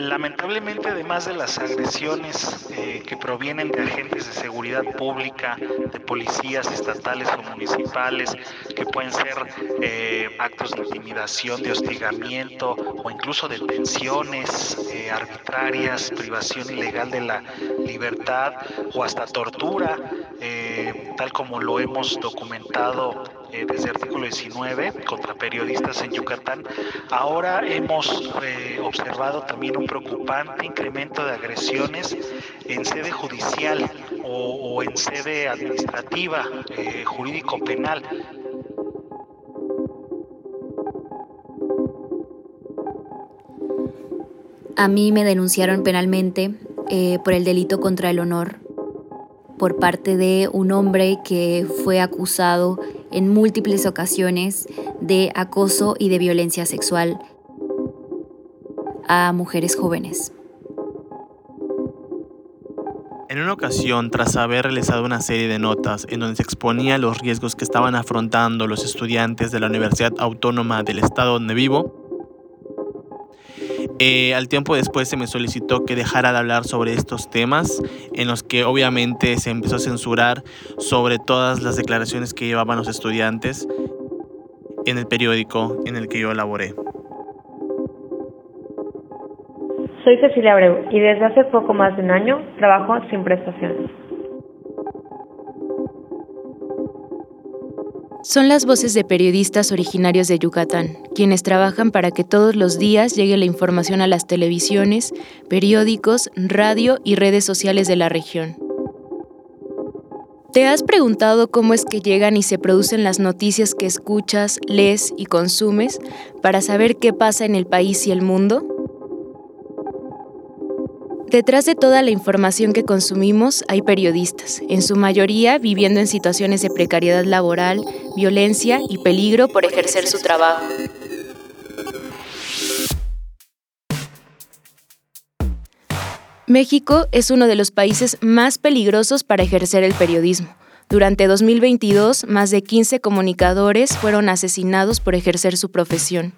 Lamentablemente, además de las agresiones eh, que provienen de agentes de seguridad pública, de policías estatales o municipales, que pueden ser eh, actos de intimidación, de hostigamiento o incluso detenciones eh, arbitrarias, privación ilegal de la libertad o hasta tortura, tal como lo hemos documentado eh, desde artículo 19 contra periodistas en Yucatán, ahora hemos eh, observado también un preocupante incremento de agresiones en sede judicial o, en sede administrativa, eh, jurídico-penal. A mí me denunciaron penalmente por el delito contra el honor por parte de un hombre que fue acusado en múltiples ocasiones de acoso y de violencia sexual a mujeres jóvenes. En una ocasión, tras haber realizado una serie de notas en donde se exponía los riesgos que estaban afrontando los estudiantes de la Universidad Autónoma del Estado donde vivo, eh, al tiempo después se me solicitó que dejara de hablar sobre estos temas, en los que obviamente se empezó a censurar sobre todas las declaraciones que llevaban los estudiantes en el periódico en el que yo laboré. Soy Cecilia Abreu y desde hace poco más de un año trabajo sin prestaciones. Son las voces de periodistas originarios de Yucatán, quienes trabajan para que todos los días llegue la información a las televisiones, periódicos, radio y redes sociales de la región. ¿Te has preguntado cómo es que llegan y se producen las noticias que escuchas, lees y consumes para saber qué pasa en el país y el mundo? Detrás de toda la información que consumimos hay periodistas, en su mayoría viviendo en situaciones de precariedad laboral, violencia y peligro por ejercer su trabajo. México es uno de los países más peligrosos para ejercer el periodismo. Durante 2022, más de 15 comunicadores fueron asesinados por ejercer su profesión.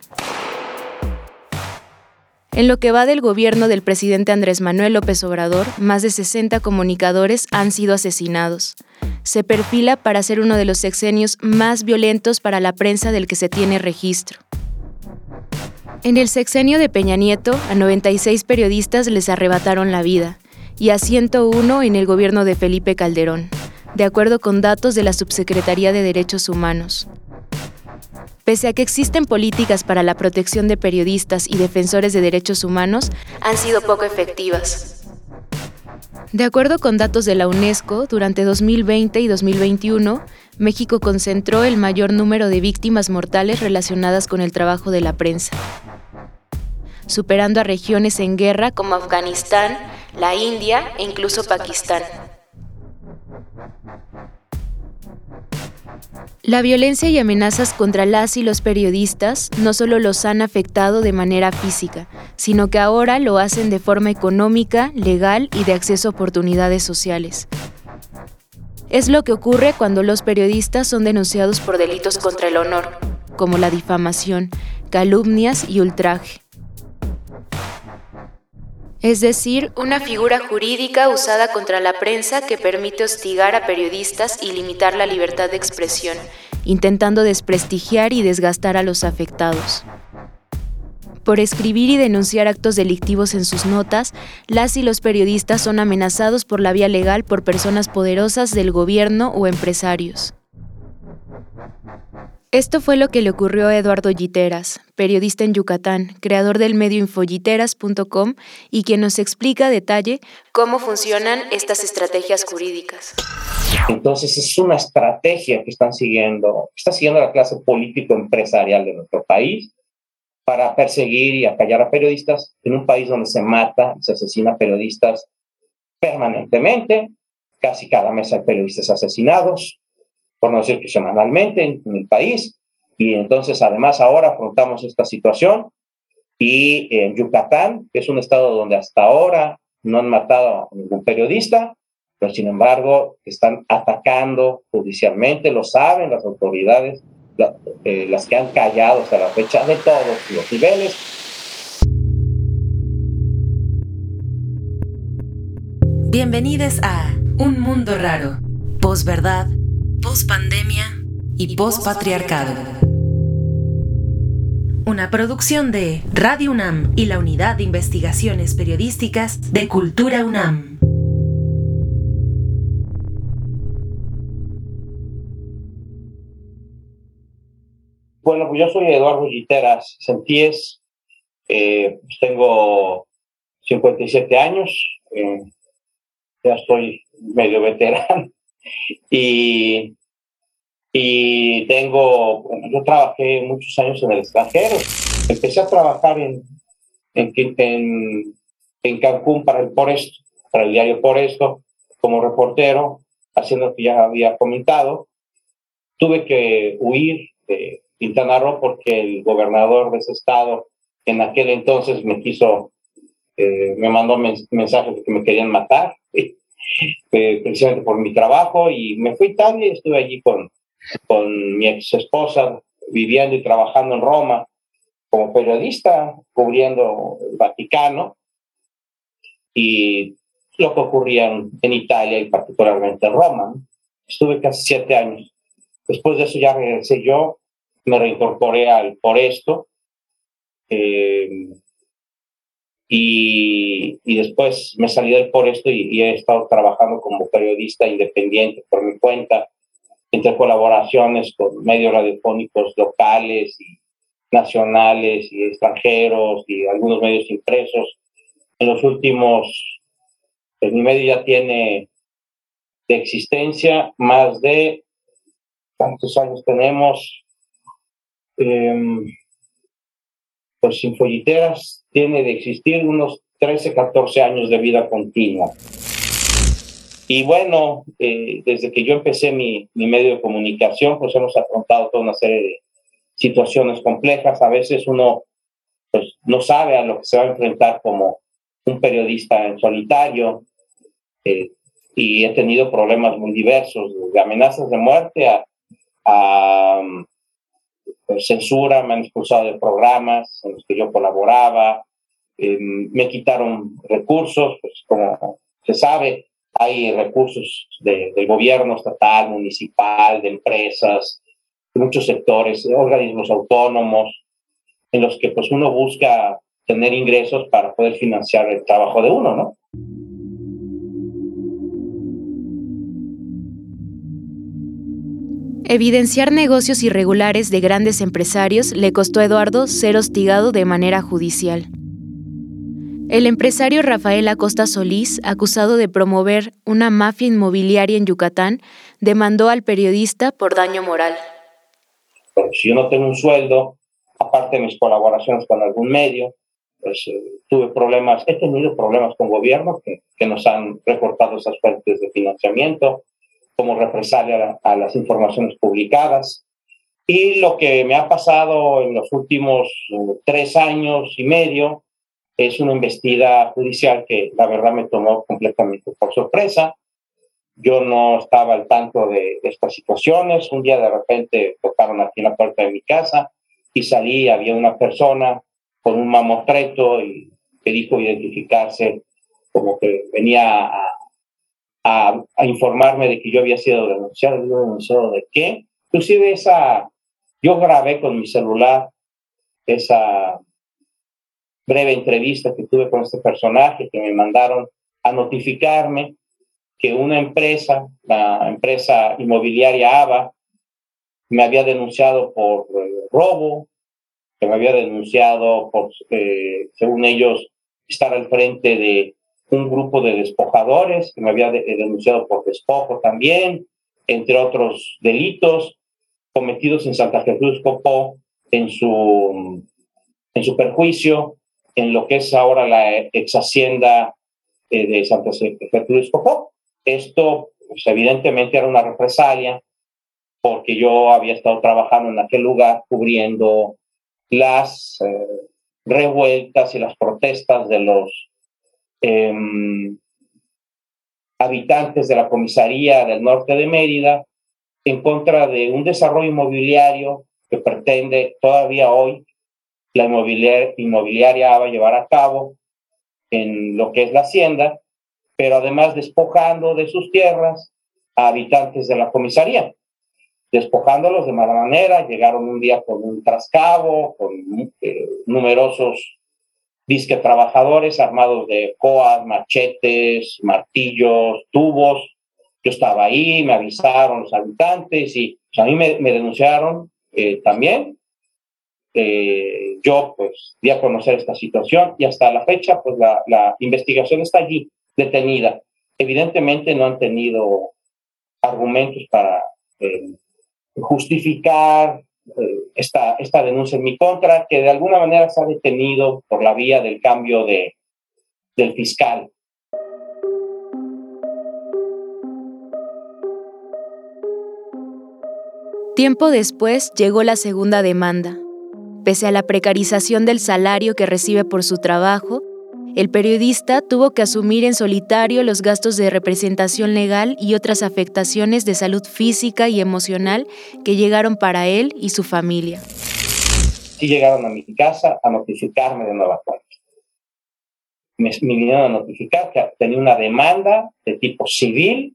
En lo que va del gobierno del presidente Andrés Manuel López Obrador, más de 60 comunicadores han sido asesinados. Se perfila para ser uno de los sexenios más violentos para la prensa del que se tiene registro. En el sexenio de Peña Nieto, a 96 periodistas les arrebataron la vida y a 101 en el gobierno de Felipe Calderón, de acuerdo con datos de la Subsecretaría de Derechos Humanos. Pese a que existen políticas para la protección de periodistas y defensores de derechos humanos, han sido poco efectivas. De acuerdo con datos de la UNESCO, durante 2020 y 2021, México concentró el mayor número de víctimas mortales relacionadas con el trabajo de la prensa, superando a regiones en guerra como Afganistán, la India e incluso Pakistán. La violencia y amenazas contra las y los periodistas no solo los han afectado de manera física, sino que ahora lo hacen de forma económica, legal y de acceso a oportunidades sociales. Es lo que ocurre cuando los periodistas son denunciados por delitos contra el honor, como la difamación, calumnias y ultraje es decir, una figura jurídica usada contra la prensa que permite hostigar a periodistas y limitar la libertad de expresión, intentando desprestigiar y desgastar a los afectados. Por escribir y denunciar actos delictivos en sus notas, las y los periodistas son amenazados por la vía legal por personas poderosas del gobierno o empresarios. Esto fue lo que le ocurrió a Eduardo Giteras, periodista en Yucatán, creador del medio infoyiteras.com y quien nos explica a detalle cómo funcionan estas estrategias jurídicas. Entonces es una estrategia que están siguiendo, está siguiendo la clase político-empresarial de nuestro país para perseguir y acallar a periodistas en un país donde se mata, se asesina a periodistas permanentemente, casi cada mes hay periodistas asesinados, por no decir que semanalmente en, el país. Y entonces, además, ahora afrontamos esta situación. Y en Yucatán, que es un estado donde hasta ahora no han matado a ningún periodista, pero sin embargo están atacando judicialmente, lo saben las autoridades, eh, las que han callado hasta la fecha de todos los niveles. Bienvenidos a Un Mundo Raro, posverdad, pospandemia y pospatriarcado. Una producción de Radio UNAM y la Unidad de Investigaciones Periodísticas de Cultura UNAM. Bueno, pues yo soy Eduardo Giteras Sentíes, eh, pues tengo 57 años, eh, ya estoy medio veterano y, y tengo, yo trabajé muchos años en el extranjero, empecé a trabajar en, en, en, en Cancún para el Por Esto, para el diario Por Esto, como reportero, haciendo lo que ya había comentado. Tuve que huir de Quintana Roo porque el gobernador de ese estado en aquel entonces me quiso, eh, me mandó mensajes que me querían matar, eh, precisamente por mi trabajo, y me fui a Italia y estuve allí con, con mi ex esposa, viviendo y trabajando en Roma como periodista, cubriendo el Vaticano y lo que ocurría en, Italia y particularmente en Roma. Estuve casi siete años. Después de eso ya regresé yo me reincorporé al por esto. Eh, y, y, después me salí del por esto y, he estado trabajando como periodista independiente por mi cuenta, entre colaboraciones con medios radiofónicos locales y nacionales y extranjeros y algunos medios impresos. En los últimos, pues mi medio ya tiene de existencia más de, ¿cuántos años tenemos? Em, pues Sinfolliteras tiene de existir unos 13, 14 años de vida continua. Y bueno, eh, desde que yo empecé mi, mi, medio de comunicación, pues hemos afrontado toda una serie de situaciones complejas. A veces uno pues, no sabe a lo que se va a enfrentar como un periodista en solitario. Eh, y he tenido problemas muy diversos, de amenazas de muerte a censura, me han expulsado de programas en los que yo colaboraba, eh, me quitaron recursos, pues como se sabe, hay recursos de, del gobierno estatal, municipal, de empresas, de muchos sectores, organismos autónomos, en los que pues uno busca tener ingresos para poder financiar el trabajo de uno, ¿no? Evidenciar negocios irregulares de grandes empresarios le costó a Eduardo ser hostigado de manera judicial. El empresario Rafael Acosta Solís, acusado de promover una mafia inmobiliaria en Yucatán, demandó al periodista por daño moral. si yo no tengo un sueldo, aparte de mis colaboraciones con algún medio, pues eh, tuve problemas, he tenido problemas con gobiernos que, que nos han recortado esas fuentes de financiamiento, como represalia a, las informaciones publicadas. Y lo que me ha pasado en los últimos eh, tres años y medio es una investida judicial que la verdad me tomó completamente por sorpresa. Yo no estaba al tanto de, estas situaciones. Un día de repente tocaron aquí en la puerta de mi casa y salí, había una persona con un mamotreto y que dijo identificarse como que venía a, a, informarme de que yo había sido denunciado, denunciado de qué. Inclusive esa, yo grabé con mi celular esa breve entrevista que tuve con este personaje que me mandaron a notificarme que una empresa, la empresa inmobiliaria ABA, me había denunciado por eh, robo, que me había denunciado por, eh, según ellos, estar al frente de un grupo de despojadores que me había eh, denunciado por despojo también, entre otros delitos cometidos en Santa Jesús Copó en su, en su perjuicio, en lo que es ahora la ex hacienda eh, de Santa Jesús Copó. Esto, pues, evidentemente, era una represalia porque yo había estado trabajando en aquel lugar cubriendo las eh, revueltas y las protestas de los Em, habitantes de la comisaría del norte de Mérida en contra de un desarrollo inmobiliario que pretende todavía hoy la inmobiliaria, va a llevar a cabo en lo que es la hacienda pero además despojando de sus tierras a habitantes de la comisaría, despojándolos de mala manera, llegaron un día con un trascabo, con eh, numerosos disque trabajadores armados de coas, machetes, martillos, tubos. Yo estaba ahí, me avisaron los habitantes y pues, a mí me, denunciaron eh, también. Eh, yo pues di a conocer esta situación y hasta la fecha pues la, la investigación está allí, detenida. Evidentemente no han tenido argumentos para eh, justificar esta, esta denuncia en mi contra, que de alguna manera se ha detenido por la vía del cambio de, del fiscal. Tiempo después llegó la segunda demanda. Pese a la precarización del salario que recibe por su trabajo, el periodista tuvo que asumir en solitario los gastos de representación legal y otras afectaciones de salud física y emocional que llegaron para él y su familia. Sí llegaron a mi casa a notificarme de nueva cuenta. Me, vinieron a notificar que tenía una demanda de tipo civil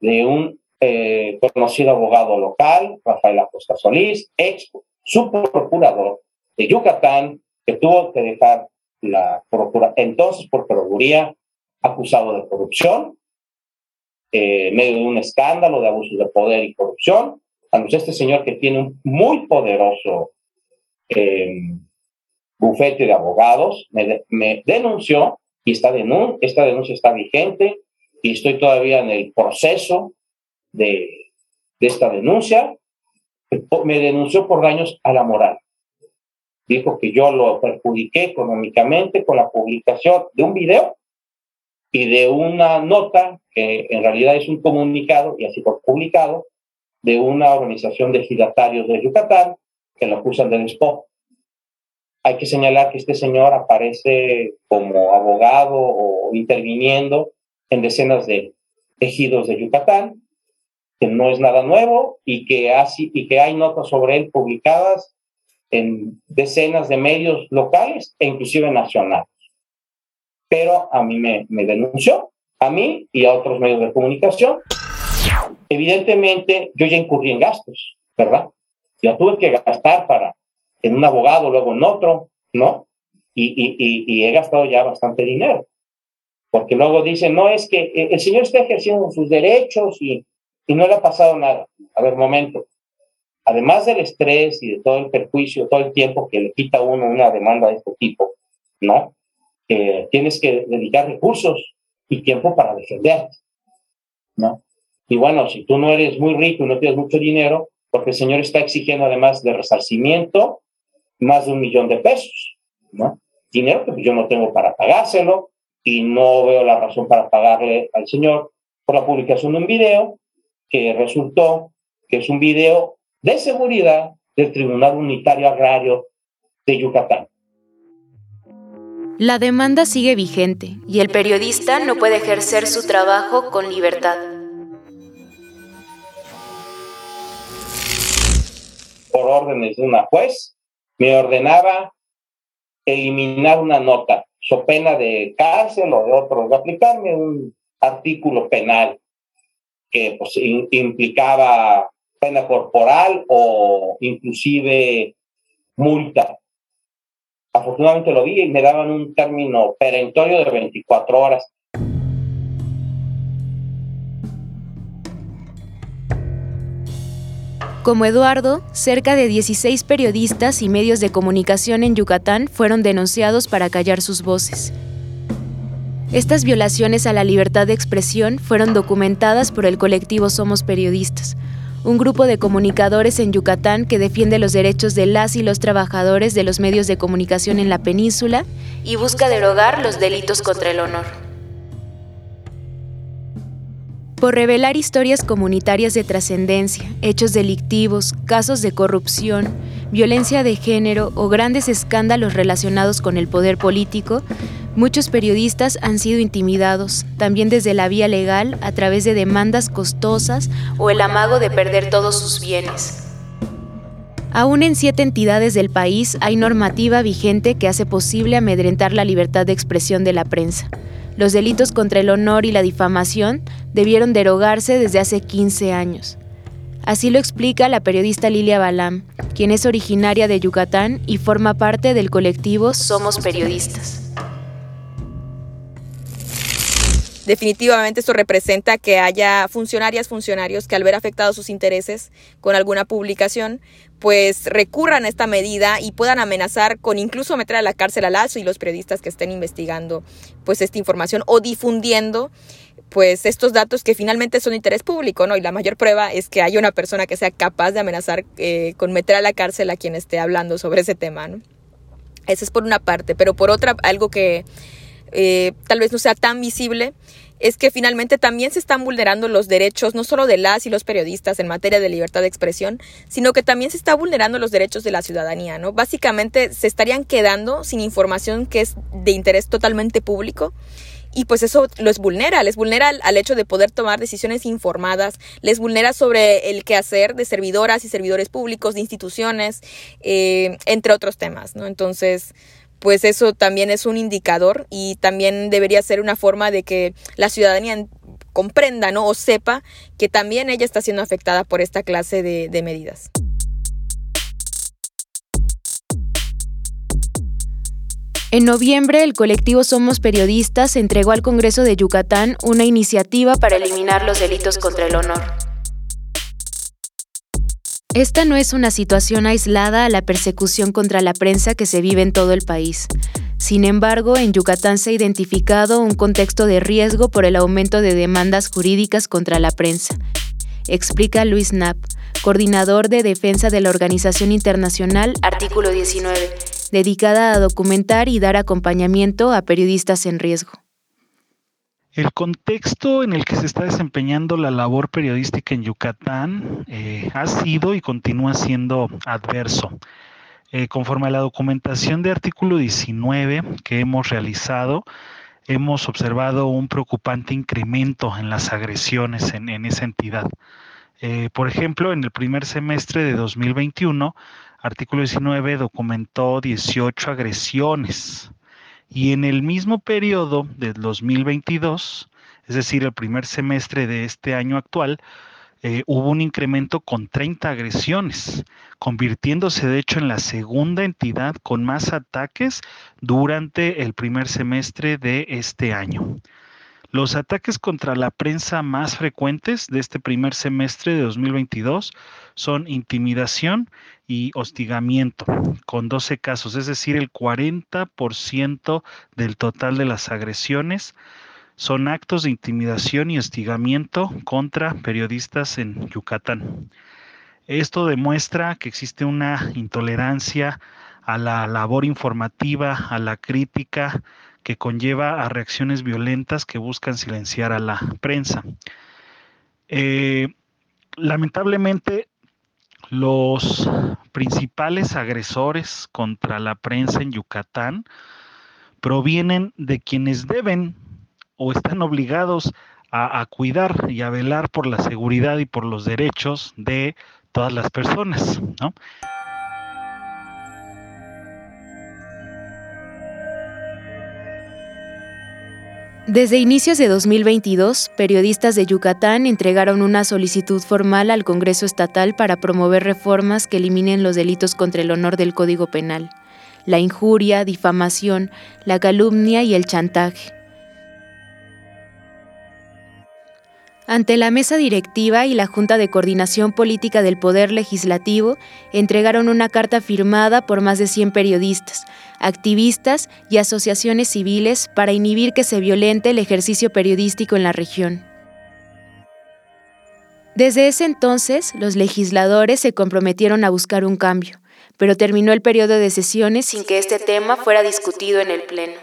de un eh, conocido abogado local, Rafael Acosta Solís, ex subprocurador de Yucatán, que tuvo que dejar la procura, entonces procuraduría acusado de corrupción, eh, medio de un escándalo de abusos de poder y corrupción. Anunció este señor que tiene un muy poderoso eh, bufete de abogados, me, denunció y esta, esta denuncia está vigente y estoy todavía en el proceso de, de esta denuncia. Me denunció por daños a la moral dijo que yo lo perjudiqué económicamente con la publicación de un video y de una nota que en realidad es un comunicado, y así fue publicado, de una organización de giratarios de Yucatán que lo acusan de despojo. Hay que señalar que este señor aparece como abogado o interviniendo en decenas de ejidos de Yucatán, que no es nada nuevo y que hay notas sobre él publicadas en decenas de medios locales e inclusive nacionales. Pero a mí me, me denunció, a mí y a otros medios de comunicación. Evidentemente, yo ya incurrí en gastos, ¿verdad? Ya tuve que gastar para en un abogado, luego en otro, ¿no? Y, y, y, he gastado ya bastante dinero. Porque luego dicen, no, es que el señor está ejerciendo sus derechos y, y no le ha pasado nada. A ver, momento además del estrés y de todo el perjuicio, todo el tiempo que le quita uno una demanda de este tipo, ¿no? tienes que dedicar recursos y tiempo para defenderte, ¿no? Y bueno, si tú no eres muy rico y no tienes mucho dinero, porque el señor está exigiendo además de resarcimiento más de un millón de pesos, ¿no? Dinero que yo no tengo para pagárselo y no veo la razón para pagarle al señor por la publicación de un video que resultó que es un video de seguridad del Tribunal Unitario Agrario de Yucatán. La demanda sigue vigente y el periodista no puede ejercer su trabajo con libertad. Por órdenes de una juez, me ordenaba eliminar una nota, so pena de cárcel o de otro, de aplicarme un artículo penal que pues, implicaba pena corporal o inclusive multa. Afortunadamente lo vi y me daban un término perentorio de 24 horas. Como Eduardo, cerca de 16 periodistas y medios de comunicación en Yucatán fueron denunciados para callar sus voces. Estas violaciones a la libertad de expresión fueron documentadas por el colectivo Somos Periodistas, un grupo de comunicadores en Yucatán que defiende los derechos de las y los trabajadores de los medios de comunicación en la península y busca derogar los delitos contra el honor. Por revelar historias comunitarias de trascendencia, hechos delictivos, casos de corrupción, violencia de género o grandes escándalos relacionados con el poder político, Muchos periodistas han sido intimidados, también desde la vía legal, a través de demandas costosas o el amago de perder todos sus bienes. Aún en siete entidades del país hay normativa vigente que hace posible amedrentar la libertad de expresión de la prensa. los delitos contra el honor y la difamación debieron derogarse desde hace 15 años. Así lo explica la periodista Lilia Balam, quien es originaria de Yucatán y forma parte del colectivo Somos Periodistas. Definitivamente esto representa que haya funcionarias, funcionarios que al ver afectados sus intereses con alguna publicación, pues recurran a esta medida y puedan amenazar con incluso meter a la cárcel a Lazo y los periodistas que estén investigando pues esta información o difundiendo pues estos datos que finalmente son de interés público, ¿no? Y la mayor prueba es que hay una persona que sea capaz de amenazar eh, con meter a la cárcel a quien esté hablando sobre ese tema, ¿no? Eso es por una parte, pero por otra, algo que eh, tal vez no sea tan visible, es que finalmente también se están vulnerando los derechos no solo de las y los periodistas en materia de libertad de expresión, sino que también se está vulnerando los derechos de la ciudadanía, ¿no? Básicamente se estarían quedando sin información que es de interés totalmente público y pues eso los vulnera, les vulnera al, hecho de poder tomar decisiones informadas, les vulnera sobre el quehacer de servidoras y servidores públicos, de instituciones, eh, entre otros temas, ¿no? Entonces, pues eso también es un indicador y también debería ser una forma de que la ciudadanía comprenda ¿no? o sepa que también ella está siendo afectada por esta clase de, de medidas. En noviembre, el colectivo Somos Periodistas entregó al Congreso de Yucatán una iniciativa para eliminar los delitos contra el honor. Esta no es una situación aislada a la persecución contra la prensa que se vive en todo el país. Sin embargo, en Yucatán se ha identificado un contexto de riesgo por el aumento de demandas jurídicas contra la prensa, explica Luis Knapp, coordinador de defensa de la organización internacional Artículo 19, dedicada a documentar y dar acompañamiento a periodistas en riesgo. El contexto en el que se está desempeñando la labor periodística en Yucatán eh, ha sido y continúa siendo adverso. Eh, conforme a la documentación de artículo 19 que hemos realizado, hemos observado un preocupante incremento en las agresiones en, esa entidad. Eh, por ejemplo, en el primer semestre de 2021, artículo 19 documentó 18 agresiones y en el mismo periodo del 2022, es decir, el primer semestre de este año actual, eh, hubo un incremento con 30 agresiones, convirtiéndose de hecho en la segunda entidad con más ataques durante el primer semestre de este año. Los ataques contra la prensa más frecuentes de este primer semestre de 2022 son intimidación y hostigamiento, con 12 casos, es decir, el 40% del total de las agresiones son actos de intimidación y hostigamiento contra periodistas en Yucatán. Esto demuestra que existe una intolerancia a la labor informativa, a la crítica, que conlleva a reacciones violentas que buscan silenciar a la prensa. Eh, lamentablemente, los principales agresores contra la prensa en Yucatán provienen de quienes deben o están obligados a, a, cuidar y a velar por la seguridad y por los derechos de todas las personas. ¿no? Desde inicios de 2022, periodistas de Yucatán entregaron una solicitud formal al Congreso Estatal para promover reformas que eliminen los delitos contra el honor del Código Penal, la injuria, difamación, la calumnia y el chantaje. Ante la mesa directiva y la Junta de Coordinación Política del Poder Legislativo, entregaron una carta firmada por más de 100 periodistas, activistas y asociaciones civiles para inhibir que se violente el ejercicio periodístico en la región. Desde ese entonces, los legisladores se comprometieron a buscar un cambio, pero terminó el periodo de sesiones sin que este tema fuera discutido en el Pleno.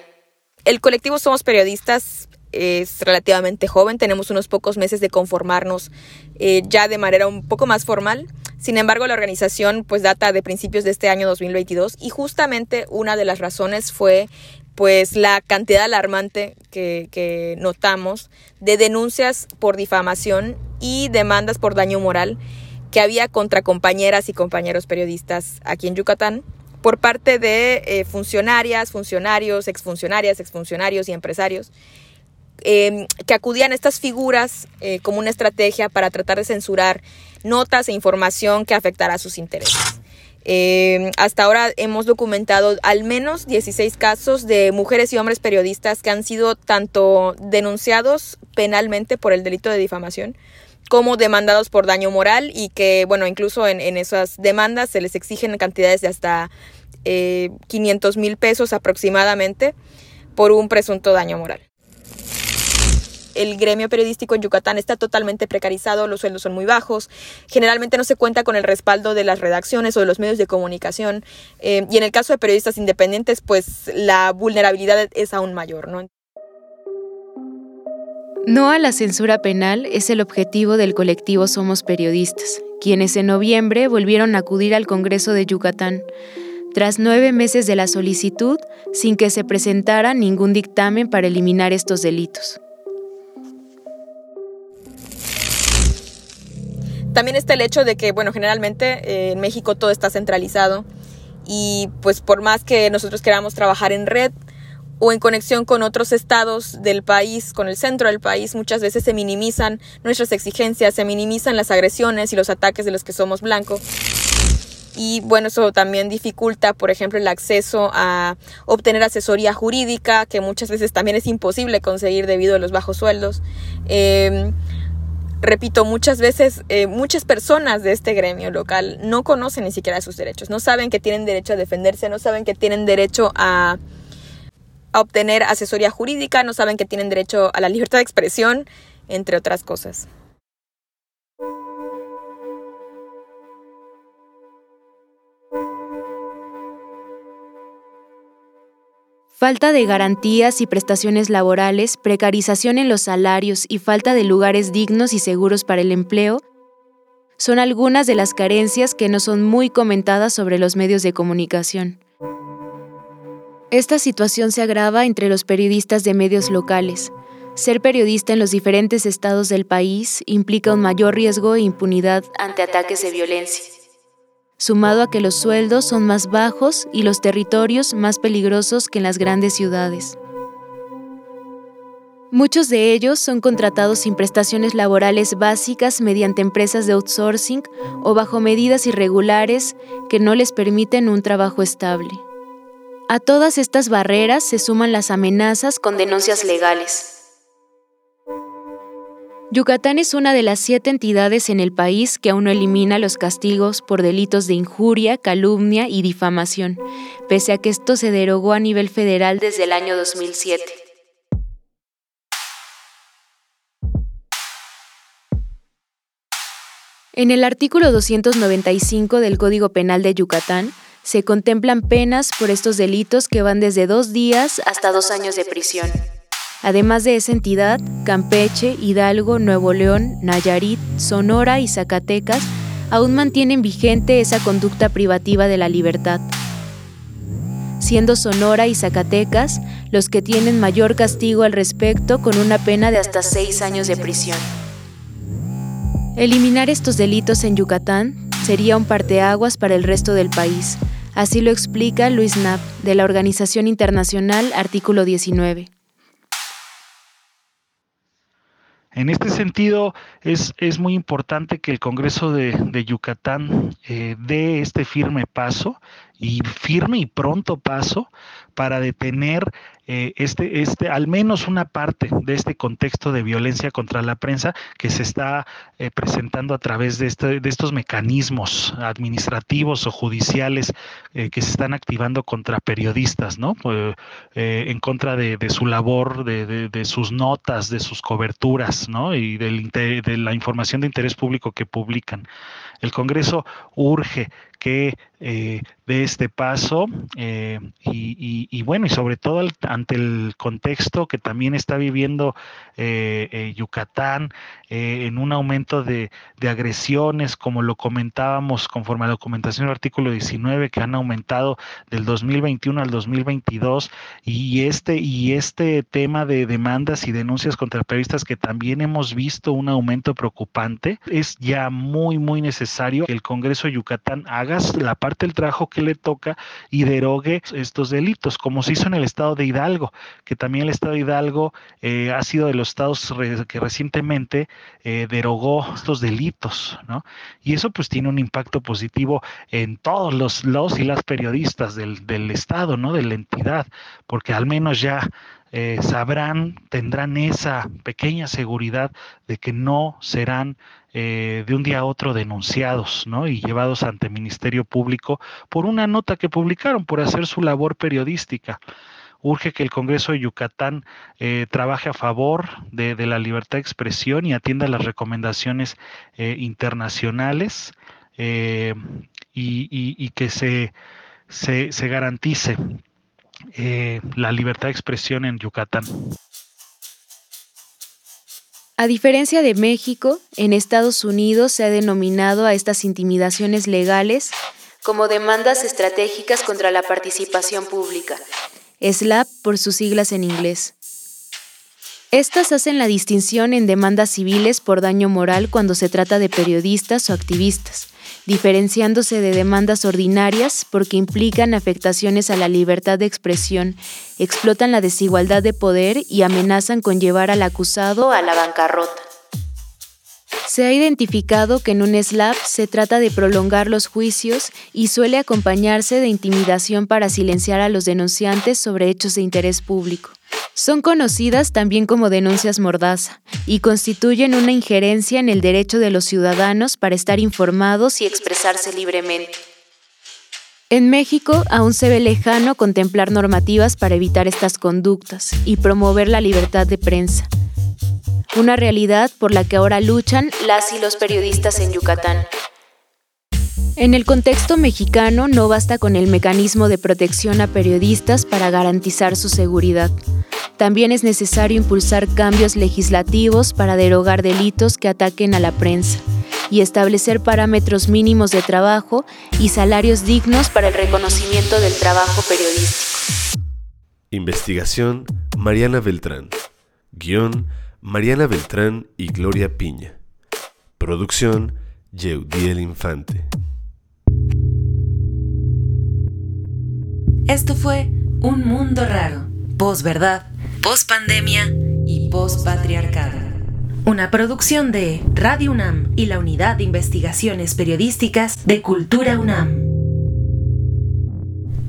El colectivo Somos Periodistas es relativamente joven, tenemos unos pocos meses de conformarnos eh, ya de manera un poco más formal. Sin embargo, la organización pues data de principios de este año 2022 y justamente una de las razones fue pues la cantidad alarmante que, notamos de denuncias por difamación y demandas por daño moral que había contra compañeras y compañeros periodistas aquí en Yucatán por parte de eh, funcionarias, funcionarios, exfuncionarias, exfuncionarios y empresarios em, que acudían estas figuras eh, como una estrategia para tratar de censurar notas e información que afectara a sus intereses. Em, hasta ahora hemos documentado al menos 16 casos de mujeres y hombres periodistas que han sido tanto denunciados penalmente por el delito de difamación como demandados por daño moral y que, bueno, incluso en, en esas demandas se les exigen cantidades de hasta eh, 500 mil pesos aproximadamente por un presunto daño moral. El gremio periodístico en Yucatán está totalmente precarizado, los sueldos son muy bajos, generalmente no se cuenta con el respaldo de las redacciones o de los medios de comunicación eh, y en el caso de periodistas independientes pues la vulnerabilidad es aún mayor. ¿no? No a la censura penal es el objetivo del colectivo Somos Periodistas, quienes en noviembre volvieron a acudir al Congreso de Yucatán tras nueve meses de la solicitud sin que se presentara ningún dictamen para eliminar estos delitos. También está el hecho de que, bueno, generalmente eh, en México todo está centralizado y pues por más que nosotros queramos trabajar en red o en conexión con otros estados del país, con el centro del país, muchas veces se minimizan nuestras exigencias, se minimizan las agresiones y los ataques de los que somos blancos y bueno, eso también dificulta, por ejemplo, el acceso a obtener asesoría jurídica, que muchas veces también es imposible conseguir debido a los bajos sueldos. Em, repito, muchas veces eh, muchas personas de este gremio local no conocen ni siquiera sus derechos, no saben que tienen derecho a defenderse, no saben que tienen derecho a, a obtener asesoría jurídica, no saben que tienen derecho a la libertad de expresión, entre otras cosas. Falta de garantías y prestaciones laborales, precarización en los salarios y falta de lugares dignos y seguros para el empleo son algunas de las carencias que no son muy comentadas sobre los medios de comunicación. Esta situación se agrava entre los periodistas de medios locales. Ser periodista en los diferentes estados del país implica un mayor riesgo e impunidad ante ataques de violencia sumado a que los sueldos son más bajos y los territorios más peligrosos que en las grandes ciudades. Muchos de ellos son contratados sin prestaciones laborales básicas mediante empresas de outsourcing o bajo medidas irregulares que no les permiten un trabajo estable. A todas estas barreras se suman las amenazas con denuncias legales. Yucatán es una de las siete entidades en el país que aún no elimina los castigos por delitos de injuria, calumnia y difamación, pese a que esto se derogó a nivel federal desde el año 2007. En el artículo 295 del Código Penal de Yucatán se contemplan penas por estos delitos que van desde dos días hasta dos años de prisión. Además de esa entidad, Campeche, Hidalgo, Nuevo León, Nayarit, Sonora y Zacatecas aún mantienen vigente esa conducta privativa de la libertad, siendo Sonora y Zacatecas los que tienen mayor castigo al respecto con una pena de hasta seis años de prisión. Eliminar estos delitos en Yucatán sería un parteaguas para el resto del país, así lo explica Luis Knapp de la Organización Internacional Artículo 19. En este sentido, es, es muy importante que el Congreso de, Yucatán eh, dé este firme paso y firme y pronto paso para detener eh, este, este, al menos una parte de este contexto de violencia contra la prensa que se está eh, presentando a través de, este, de estos mecanismos administrativos o judiciales eh, que se están activando contra periodistas, ¿no? en contra de, su labor, de, de, sus notas, de sus coberturas, ¿no? Y del, de la información de interés público que publican. El Congreso urge que de este paso y, bueno, y sobre todo ante el contexto que también está viviendo eh, Yucatán en un aumento de, agresiones, como lo comentábamos conforme a la documentación del artículo 19, que han aumentado del 2021 al 2022, y este, y este tema de demandas y denuncias contra periodistas que también hemos visto un aumento preocupante, es ya muy, muy necesario que el Congreso de Yucatán haga la parte del trabajo que le toca y derogue estos delitos, como se hizo en el estado de Hidalgo, que también el estado de Hidalgo eh, ha sido de los estados que recientemente eh, derogó estos delitos, ¿no? Y eso pues tiene un impacto positivo en todos los, los y las periodistas del, del estado, ¿no? De la entidad, porque al menos ya eh, sabrán, tendrán esa pequeña seguridad de que no serán eh, de un día a otro denunciados ¿no? y llevados ante Ministerio Público por una nota que publicaron, por hacer su labor periodística. Urge que el Congreso de Yucatán eh, trabaje a favor de, la libertad de expresión y atienda las recomendaciones internacionales y, que se, se garantice eh, la libertad de expresión en Yucatán. A diferencia de México, en Estados Unidos se ha denominado a estas intimidaciones legales como demandas estratégicas contra la participación pública, SLAP por sus siglas en inglés. Estas hacen la distinción en demandas civiles por daño moral cuando se trata de periodistas o activistas, diferenciándose de demandas ordinarias porque implican afectaciones a la libertad de expresión, explotan la desigualdad de poder y amenazan con llevar al acusado a la bancarrota. Se ha identificado que en un SLAP se trata de prolongar los juicios y suele acompañarse de intimidación para silenciar a los denunciantes sobre hechos de interés público. Son conocidas también como denuncias mordaza y constituyen una injerencia en el derecho de los ciudadanos para estar informados y expresarse libremente. En México aún se ve lejano contemplar normativas para evitar estas conductas y promover la libertad de prensa, una realidad por la que ahora luchan las y los periodistas en Yucatán. En el contexto mexicano no basta con el mecanismo de protección a periodistas para garantizar su seguridad. También es necesario impulsar cambios legislativos para derogar delitos que ataquen a la prensa y establecer parámetros mínimos de trabajo y salarios dignos para el reconocimiento del trabajo periodístico. Investigación Mariana Beltrán. Guión Mariana Beltrán y Gloria Piña. Producción Yeudiel Infante. Esto fue Un Mundo Raro, posverdad post-pandemia y post-patriarcado. Una producción de Radio UNAM y la Unidad de Investigaciones Periodísticas de Cultura UNAM.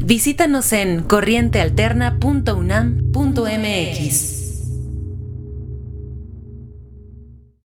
Visítanos en corrientealterna.unam.mx.